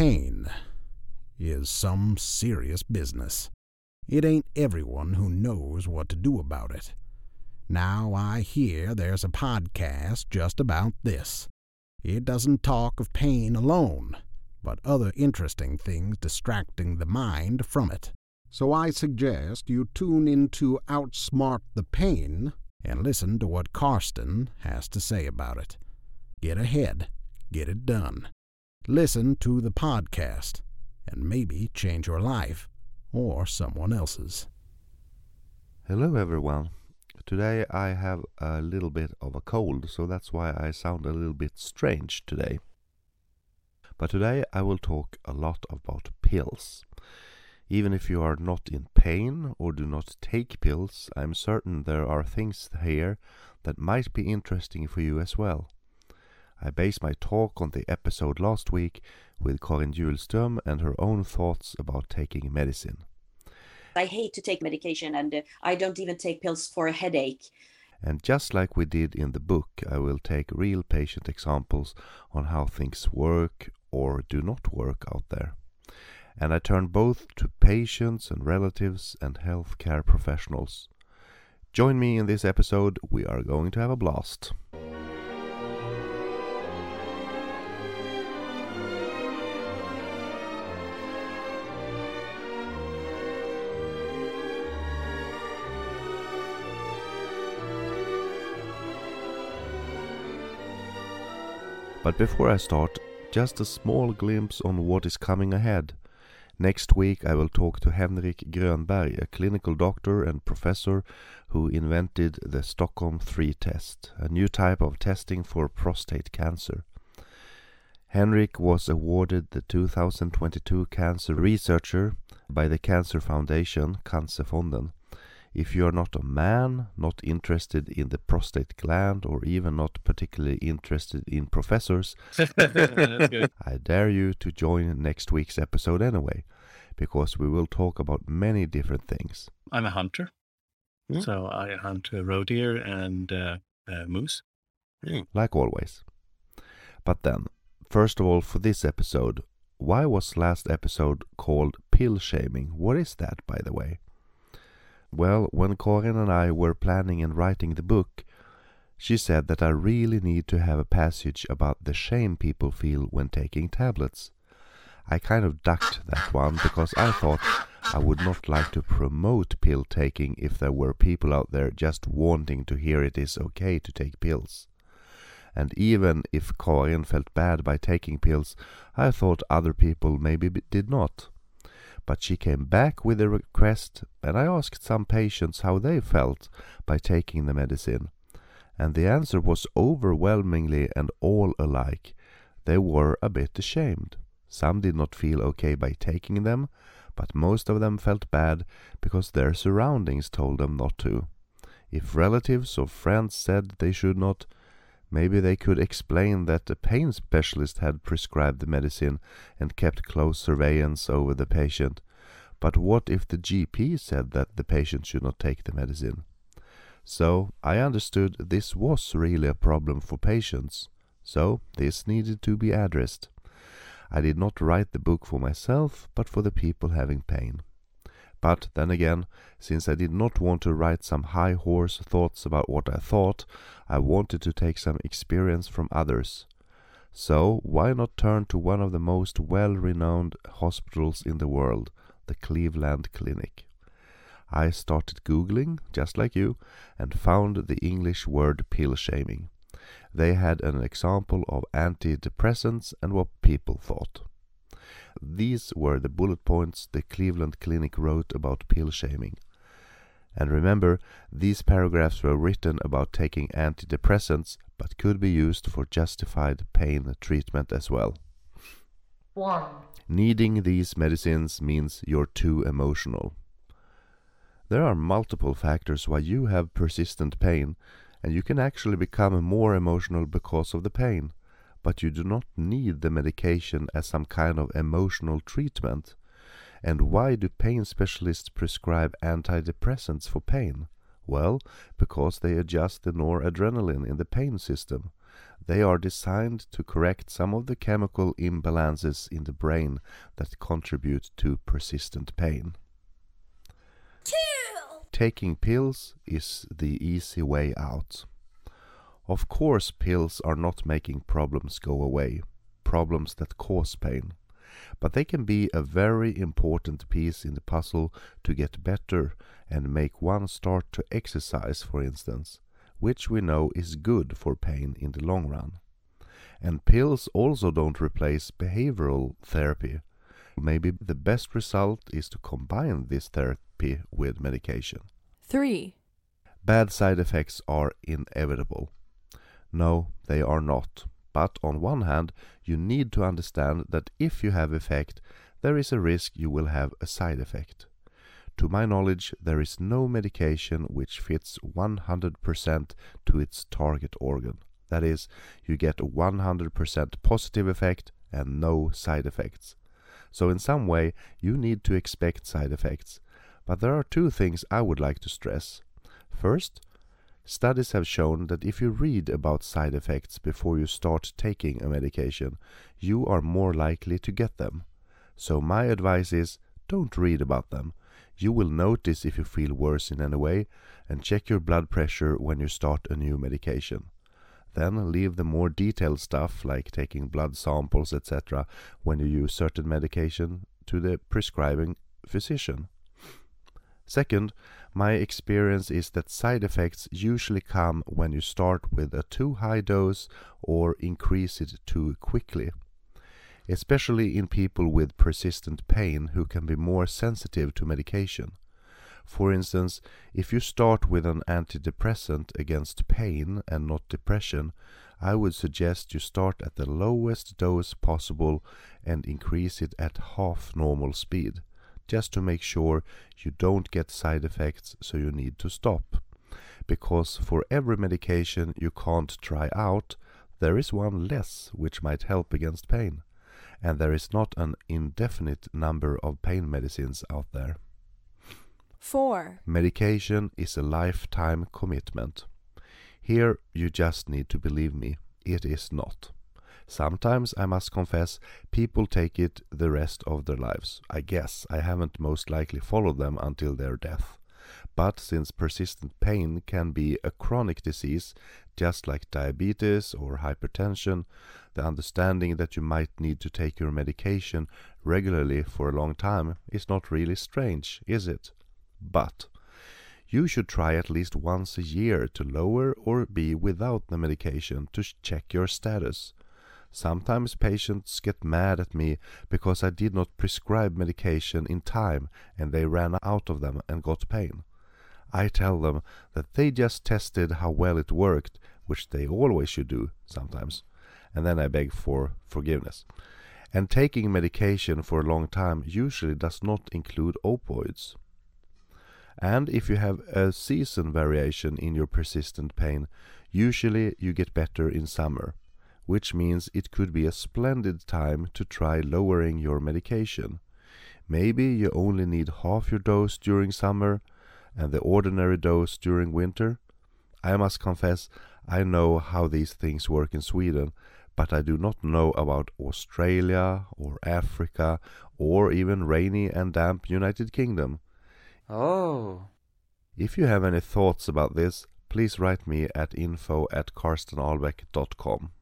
pain is some serious business. It ain't everyone who knows what to do about it. Now I hear there's a podcast just about this. It doesn't talk of pain alone, but other interesting things distracting the mind from it. So I suggest you tune into Outsmart the Pain and listen to what Karsten has to say about it. Get ahead, get it done. Listen to the podcast and maybe change your life or someone else's. Hello, everyone. Today I have a little bit of a cold, so that's why I sound a little bit strange today. But today I will talk a lot about pills. Even if you are not in pain or do not take pills, I'm certain there are things here that might be interesting for you as well. I base my talk on the episode last week with Karin Julström and her own thoughts about taking medicine. I hate to take medication and uh, I don't even take pills for a headache. And just like we did in the book, I will take real patient examples on how things work or do not work out there. And I turn both to patients and relatives and healthcare professionals. Join me in this episode, we are going to have a blast. But before I start, just a small glimpse on what is coming ahead. Next week I will talk to Henrik Grönberg, a clinical doctor and professor who invented the Stockholm 3 test, a new type of testing for prostate cancer. Henrik was awarded the 2022 Cancer Researcher by the Cancer Foundation, Cancerfonden, if you are not a man, not interested in the prostate gland, or even not particularly interested in professors, I dare you to join next week's episode anyway, because we will talk about many different things. I'm a hunter, Mm. so I hunt uh, roe deer and uh, uh, moose. Like always. But then, first of all, for this episode, why was last episode called pill shaming? What is that, by the way? Well, when Karin and I were planning and writing the book, she said that I really need to have a passage about the shame people feel when taking tablets. I kind of ducked that one because I thought I would not like to promote pill taking if there were people out there just wanting to hear it is okay to take pills. And even if Karin felt bad by taking pills, I thought other people maybe did not but she came back with a request, and I asked some patients how they felt by taking the medicine. And the answer was overwhelmingly and all alike. They were a bit ashamed. Some did not feel okay by taking them, but most of them felt bad because their surroundings told them not to. If relatives or friends said they should not, Maybe they could explain that the pain specialist had prescribed the medicine and kept close surveillance over the patient. But what if the GP said that the patient should not take the medicine? So I understood this was really a problem for patients. So this needed to be addressed. I did not write the book for myself, but for the people having pain. But then again, since I did not want to write some high horse thoughts about what I thought, I wanted to take some experience from others. So why not turn to one of the most well renowned hospitals in the world, the Cleveland Clinic? I started Googling, just like you, and found the English word pill shaming. They had an example of antidepressants and what people thought. These were the bullet points the Cleveland Clinic wrote about pill shaming. And remember, these paragraphs were written about taking antidepressants but could be used for justified pain treatment as well. 1. Needing these medicines means you're too emotional. There are multiple factors why you have persistent pain, and you can actually become more emotional because of the pain but you do not need the medication as some kind of emotional treatment. And why do pain specialists prescribe antidepressants for pain? Well, because they adjust the noradrenaline in the pain system. They are designed to correct some of the chemical imbalances in the brain that contribute to persistent pain. Taking pills is the easy way out. Of course, pills are not making problems go away, problems that cause pain. But they can be a very important piece in the puzzle to get better and make one start to exercise, for instance, which we know is good for pain in the long run. And pills also don't replace behavioral therapy. Maybe the best result is to combine this therapy with medication. 3. Bad side effects are inevitable. No, they are not. But on one hand, you need to understand that if you have effect, there is a risk you will have a side effect. To my knowledge, there is no medication which fits 100% to its target organ. That is, you get a 100% positive effect and no side effects. So in some way, you need to expect side effects. But there are two things I would like to stress. First, studies have shown that if you read about side effects before you start taking a medication, you are more likely to get them. So my advice is don't read about them. You will notice if you feel worse in any way and check your blood pressure when you start a new medication. Then leave the more detailed stuff like taking blood samples, etc., when you use certain medication to the prescribing physician. Second, my experience is that side effects usually come when you start with a too high dose or increase it too quickly. Especially in people with persistent pain who can be more sensitive to medication. For instance, if you start with an antidepressant against pain and not depression, I would suggest you start at the lowest dose possible and increase it at half normal speed, just to make sure you don't get side effects so you need to stop. Because for every medication you can't try out, there is one less which might help against pain, and there is not an indefinite number of pain medicines out there. 4. Medication is a lifetime commitment. Here you just need to believe me, it is not. Sometimes, I must confess, people take it the rest of their lives. I guess I haven't most likely followed them until their death. But since persistent pain can be a chronic disease, just like diabetes or hypertension, the understanding that you might need to take your medication regularly for a long time is not really strange, is it? But you should try at least once a year to lower or be without the medication to check your status. Sometimes patients get mad at me because I did not prescribe medication in time and they ran out of them and got pain. I tell them that they just tested how well it worked, which they always should do sometimes, and then I beg for forgiveness. And taking medication for a long time usually does not include opioids. And if you have a season variation in your persistent pain, usually you get better in summer, which means it could be a splendid time to try lowering your medication. Maybe you only need half your dose during summer and the ordinary dose during winter. I must confess, I know how these things work in Sweden, but I do not know about Australia or Africa or even rainy and damp United Kingdom. Oh. If you have any thoughts about this, please write me at info at karstenalbeck.com.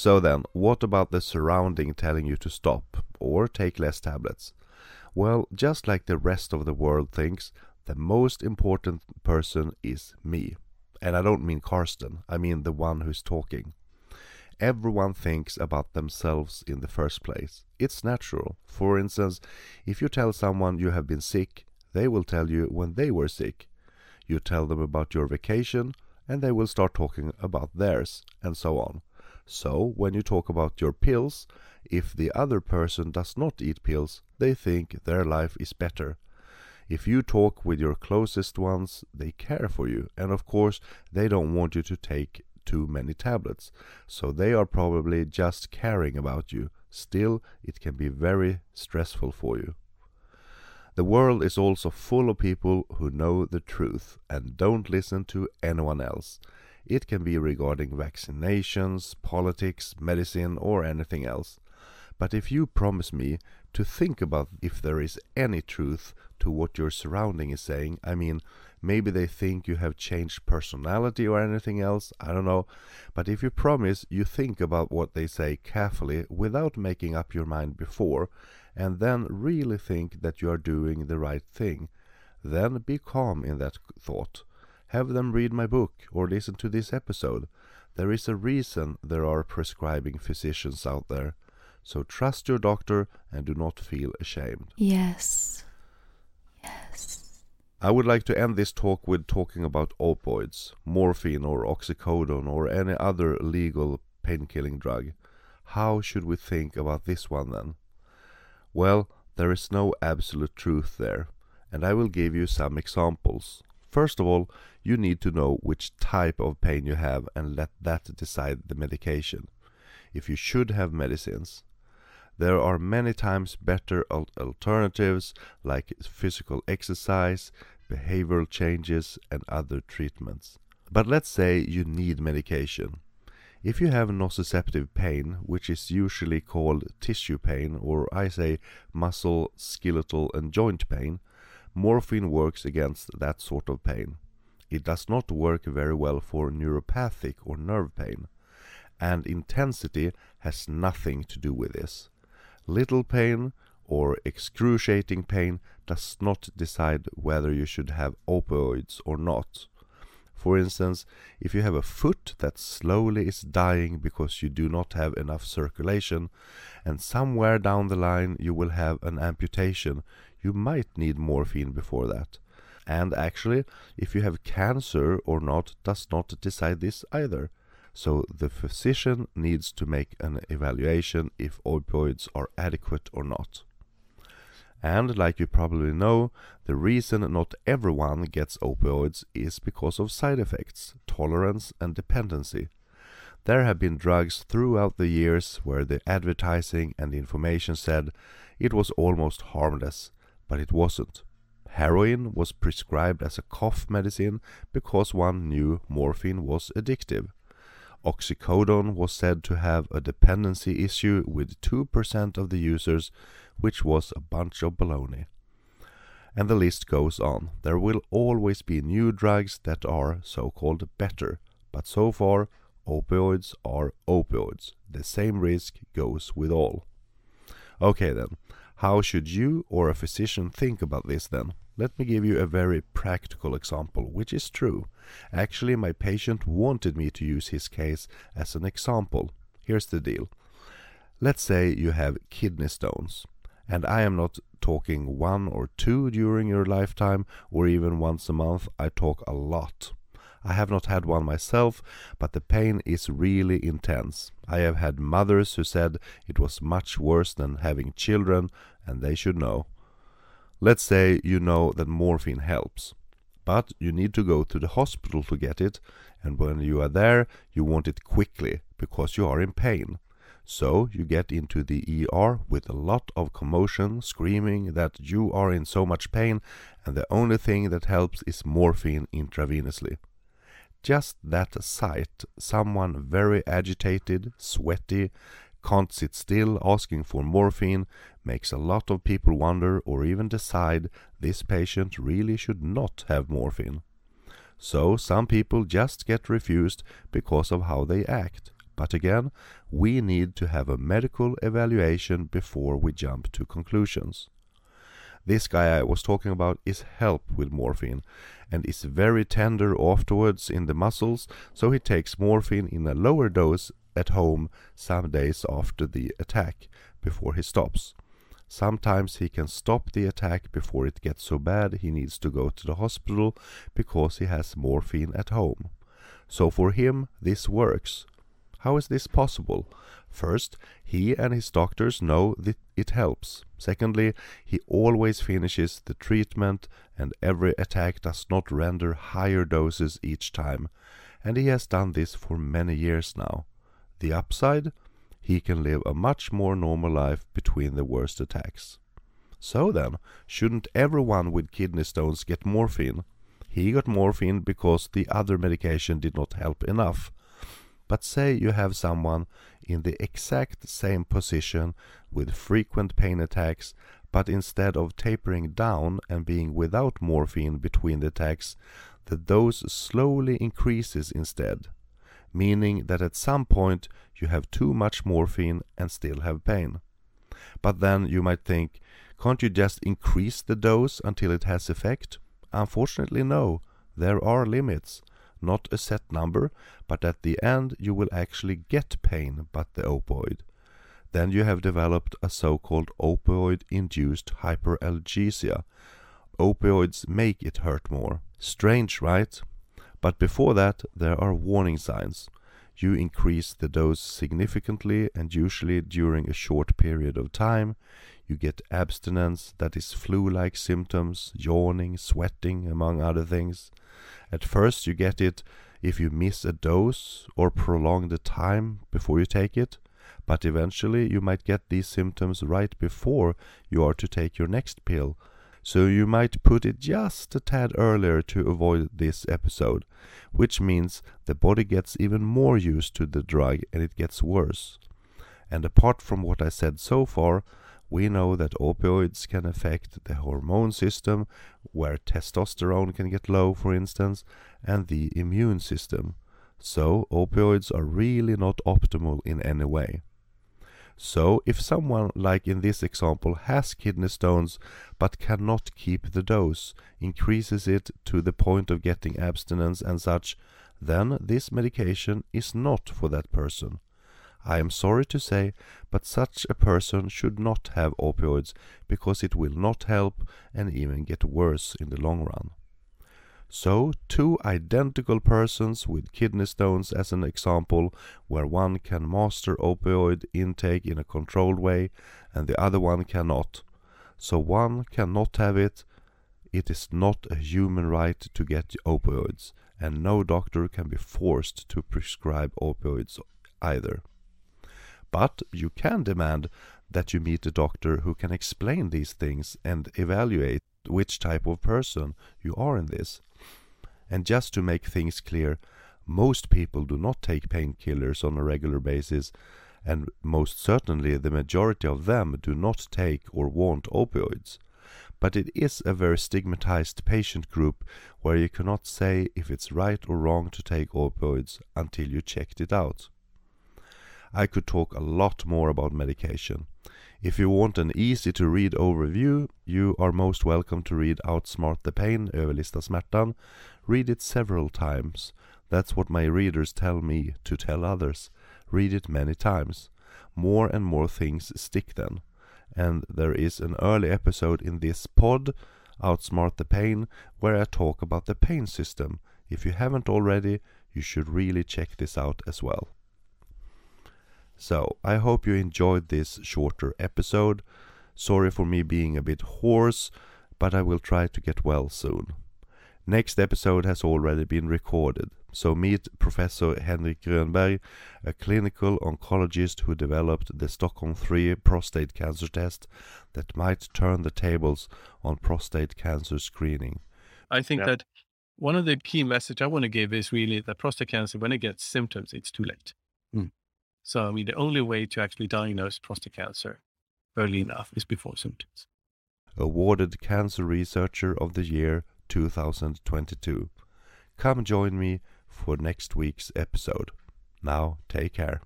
So then, what about the surrounding telling you to stop or take less tablets? Well, just like the rest of the world thinks, the most important person is me. And I don't mean Karsten, I mean the one who's talking. Everyone thinks about themselves in the first place. It's natural. For instance, if you tell someone you have been sick, they will tell you when they were sick. You tell them about your vacation, and they will start talking about theirs, and so on. So, when you talk about your pills, if the other person does not eat pills, they think their life is better. If you talk with your closest ones, they care for you, and of course, they don't want you to take too many tablets, so they are probably just caring about you, Still, it can be very stressful for you. The world is also full of people who know the truth and don't listen to anyone else. It can be regarding vaccinations, politics, medicine, or anything else. But if you promise me to think about if there is any truth to what your surrounding is saying, I mean, maybe they think you have changed personality or anything else, I don't know. But if you promise you think about what they say carefully without making up your mind before, and then really think that you are doing the right thing, then be calm in that thought. Have them read my book or listen to this episode. There is a reason there are prescribing physicians out there. So trust your doctor and do not feel ashamed. Yes. Yes. I would like to end this talk with talking about opioids, morphine or oxycodone or any other legal pain-killing drug. How should we think about this one then? Well, there is no absolute truth there, and I will give you some examples. First of all, you need to know which type of pain you have and let that decide the medication. If you should have medicines, there are many times better al- alternatives like physical exercise, behavioral changes, and other treatments. But let's say you need medication. If you have nociceptive pain, which is usually called tissue pain, or I say muscle, skeletal, and joint pain, morphine works against that sort of pain. It does not work very well for neuropathic or nerve pain, and intensity has nothing to do with this. Little pain or excruciating pain does not decide whether you should have opioids or not. For instance, if you have a foot that slowly is dying because you do not have enough circulation, and somewhere down the line you will have an amputation, you might need morphine before that. And actually, if you have cancer or not does not decide this either. So the physician needs to make an evaluation if opioids are adequate or not. And like you probably know, the reason not everyone gets opioids is because of side effects, tolerance, and dependency. There have been drugs throughout the years where the advertising and the information said it was almost harmless, but it wasn't. Heroin was prescribed as a cough medicine because one knew morphine was addictive. Oxycodone was said to have a dependency issue with 2% of the users, which was a bunch of baloney. And the list goes on. There will always be new drugs that are so called better, but so far, opioids are opioids. The same risk goes with all. Okay then, how should you or a physician think about this then? Let me give you a very practical example, which is true. Actually, my patient wanted me to use his case as an example. Here's the deal. Let's say you have kidney stones, and I am not talking one or two during your lifetime or even once a month, I talk a lot. I have not had one myself, but the pain is really intense. I have had mothers who said it was much worse than having children, and they should know. Let's say you know that morphine helps, but you need to go to the hospital to get it, and when you are there, you want it quickly because you are in pain. So you get into the ER with a lot of commotion, screaming that you are in so much pain, and the only thing that helps is morphine intravenously. Just that sight, someone very agitated, sweaty, can't sit still asking for morphine, makes a lot of people wonder or even decide this patient really should not have morphine. So some people just get refused because of how they act. But again, we need to have a medical evaluation before we jump to conclusions. This guy I was talking about is help with morphine and is very tender afterwards in the muscles, so he takes morphine in a lower dose at home some days after the attack before he stops. Sometimes he can stop the attack before it gets so bad he needs to go to the hospital because he has morphine at home. So for him, this works. How is this possible? First, he and his doctors know that it helps. Secondly, he always finishes the treatment and every attack does not render higher doses each time. And he has done this for many years now. The upside? he can live a much more normal life between the worst attacks. So then, shouldn't everyone with kidney stones get morphine? He got morphine because the other medication did not help enough. But say you have someone in the exact same position with frequent pain attacks, but instead of tapering down and being without morphine between the attacks, the dose slowly increases instead, meaning that at some point you have too much morphine and still have pain. But then you might think, can't you just increase the dose until it has effect? Unfortunately, no. There are limits. Not a set number, but at the end you will actually get pain but the opioid. Then you have developed a so-called opioid-induced hyperalgesia. Opioids make it hurt more. Strange, right? But before that, there are warning signs. You increase the dose significantly and usually during a short period of time. You get abstinence, that is flu like symptoms, yawning, sweating, among other things. At first, you get it if you miss a dose or prolong the time before you take it, but eventually you might get these symptoms right before you are to take your next pill. So you might put it just a tad earlier to avoid this episode, which means the body gets even more used to the drug and it gets worse. And apart from what I said so far, we know that opioids can affect the hormone system, where testosterone can get low, for instance, and the immune system. So, opioids are really not optimal in any way. So, if someone, like in this example, has kidney stones but cannot keep the dose, increases it to the point of getting abstinence and such, then this medication is not for that person. I am sorry to say, but such a person should not have opioids because it will not help and even get worse in the long run. So, two identical persons with kidney stones as an example, where one can master opioid intake in a controlled way and the other one cannot. So, one cannot have it. It is not a human right to get opioids, and no doctor can be forced to prescribe opioids either. But you can demand that you meet a doctor who can explain these things and evaluate which type of person you are in this. And just to make things clear, most people do not take painkillers on a regular basis, and most certainly the majority of them do not take or want opioids. But it is a very stigmatized patient group where you cannot say if it's right or wrong to take opioids until you checked it out. I could talk a lot more about medication. If you want an easy to read overview, you are most welcome to read Outsmart the Pain, Överlista smärtan. Read it several times. That's what my readers tell me to tell others. Read it many times. More and more things stick then. And there is an early episode in this pod, Outsmart the Pain, where I talk about the pain system. If you haven't already, you should really check this out as well. So, I hope you enjoyed this shorter episode. Sorry for me being a bit hoarse, but I will try to get well soon. Next episode has already been recorded, so meet Professor Henrik Grönberg, a clinical oncologist who developed the Stockholm 3 prostate cancer test that might turn the tables on prostate cancer screening. I think Yeah. that one of the key message I want to give is really that prostate cancer, when it gets symptoms, it's too late. Mm. So, I mean, the only way to actually diagnose prostate cancer early enough is before symptoms. Awarded Cancer Researcher of the Year 2022. Come join me for next week's episode. Now, take care.